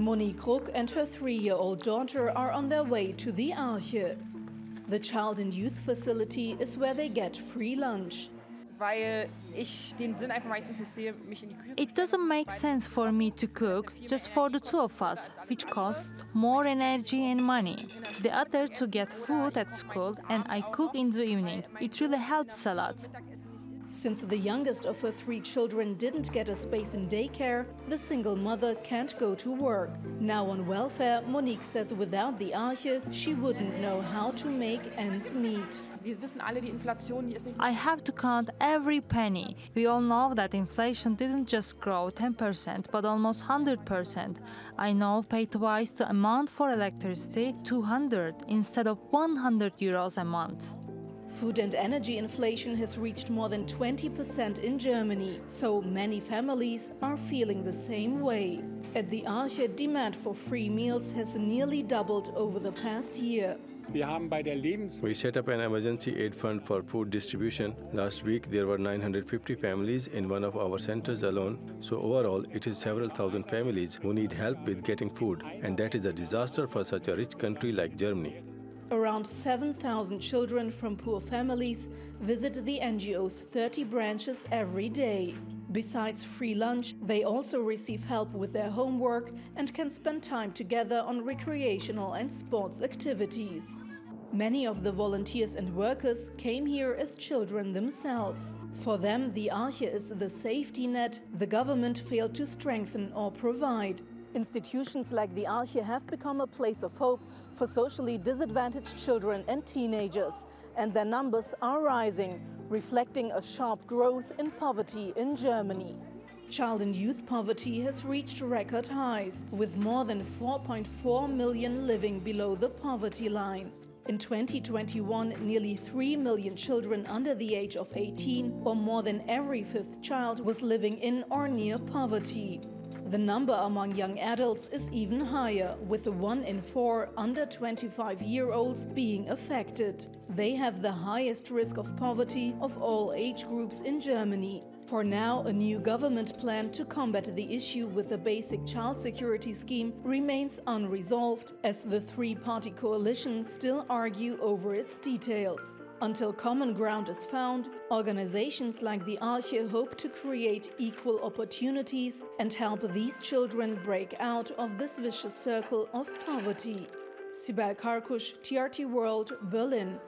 Monique Ruck and her three-year-old daughter are on their way to the Arche. The child and youth facility is where they get free lunch. weil ich den Sinn einfach meistens nicht sehe, mich in die Küche It doesn't make sense for me to cook just for the two of us, which costs more energy and money. The other to get food at school and I cook in the evening. It really helps a lot. Since the youngest of her three children didn't get a space in daycare, the single mother can't go to work. Now on welfare, Monique says without the Arche, she wouldn't know how to make ends meet. Wir wissen alle, die Inflation, die ist nicht I have to count every penny. We all know that inflation didn't just grow 10% but almost 100%. I now pay twice the amount for electricity, 200 instead of 100 euros a month. Food and energy inflation has reached more than 20% in Germany, so many families are feeling the same way. At the Arche, demand for free meals has nearly doubled over the past year. Wir haben bei der Lebens We set up an emergency aid fund for food distribution. Last week, there were 950 families in one of our centers alone. So, overall, it is several thousand families who need help with getting food, and that is a disaster for such a rich country like Germany. Around 7,000 children from poor families visit the NGO's 30 branches every day. Besides free lunch, they also receive help with their homework and can spend time together on recreational and sports activities. Many of the volunteers and workers came here as children themselves. For them, the Arche is the safety net the government failed to strengthen or provide. Institutions like the Arche have become a place of hope for socially disadvantaged children and teenagers, and their numbers are rising, reflecting a sharp growth in poverty in Germany. Child and youth poverty has reached record highs, with more than 4.4 million living below the poverty line. In 2021, nearly 3 million children under the age of 18, or more than every fifth child, was living in or near poverty. The number among young adults is even higher, with one in four under 25 year olds being affected. They have the highest risk of poverty of all age groups in Germany. For now, a new government plan to combat the issue with the basic child security scheme remains unresolved, as the three party coalition still argue over its details. Until common ground is found, organizations like the Arche hope to create equal opportunities and help these children break out of this vicious circle of poverty. Sibel Karkus, TRT World, Berlin.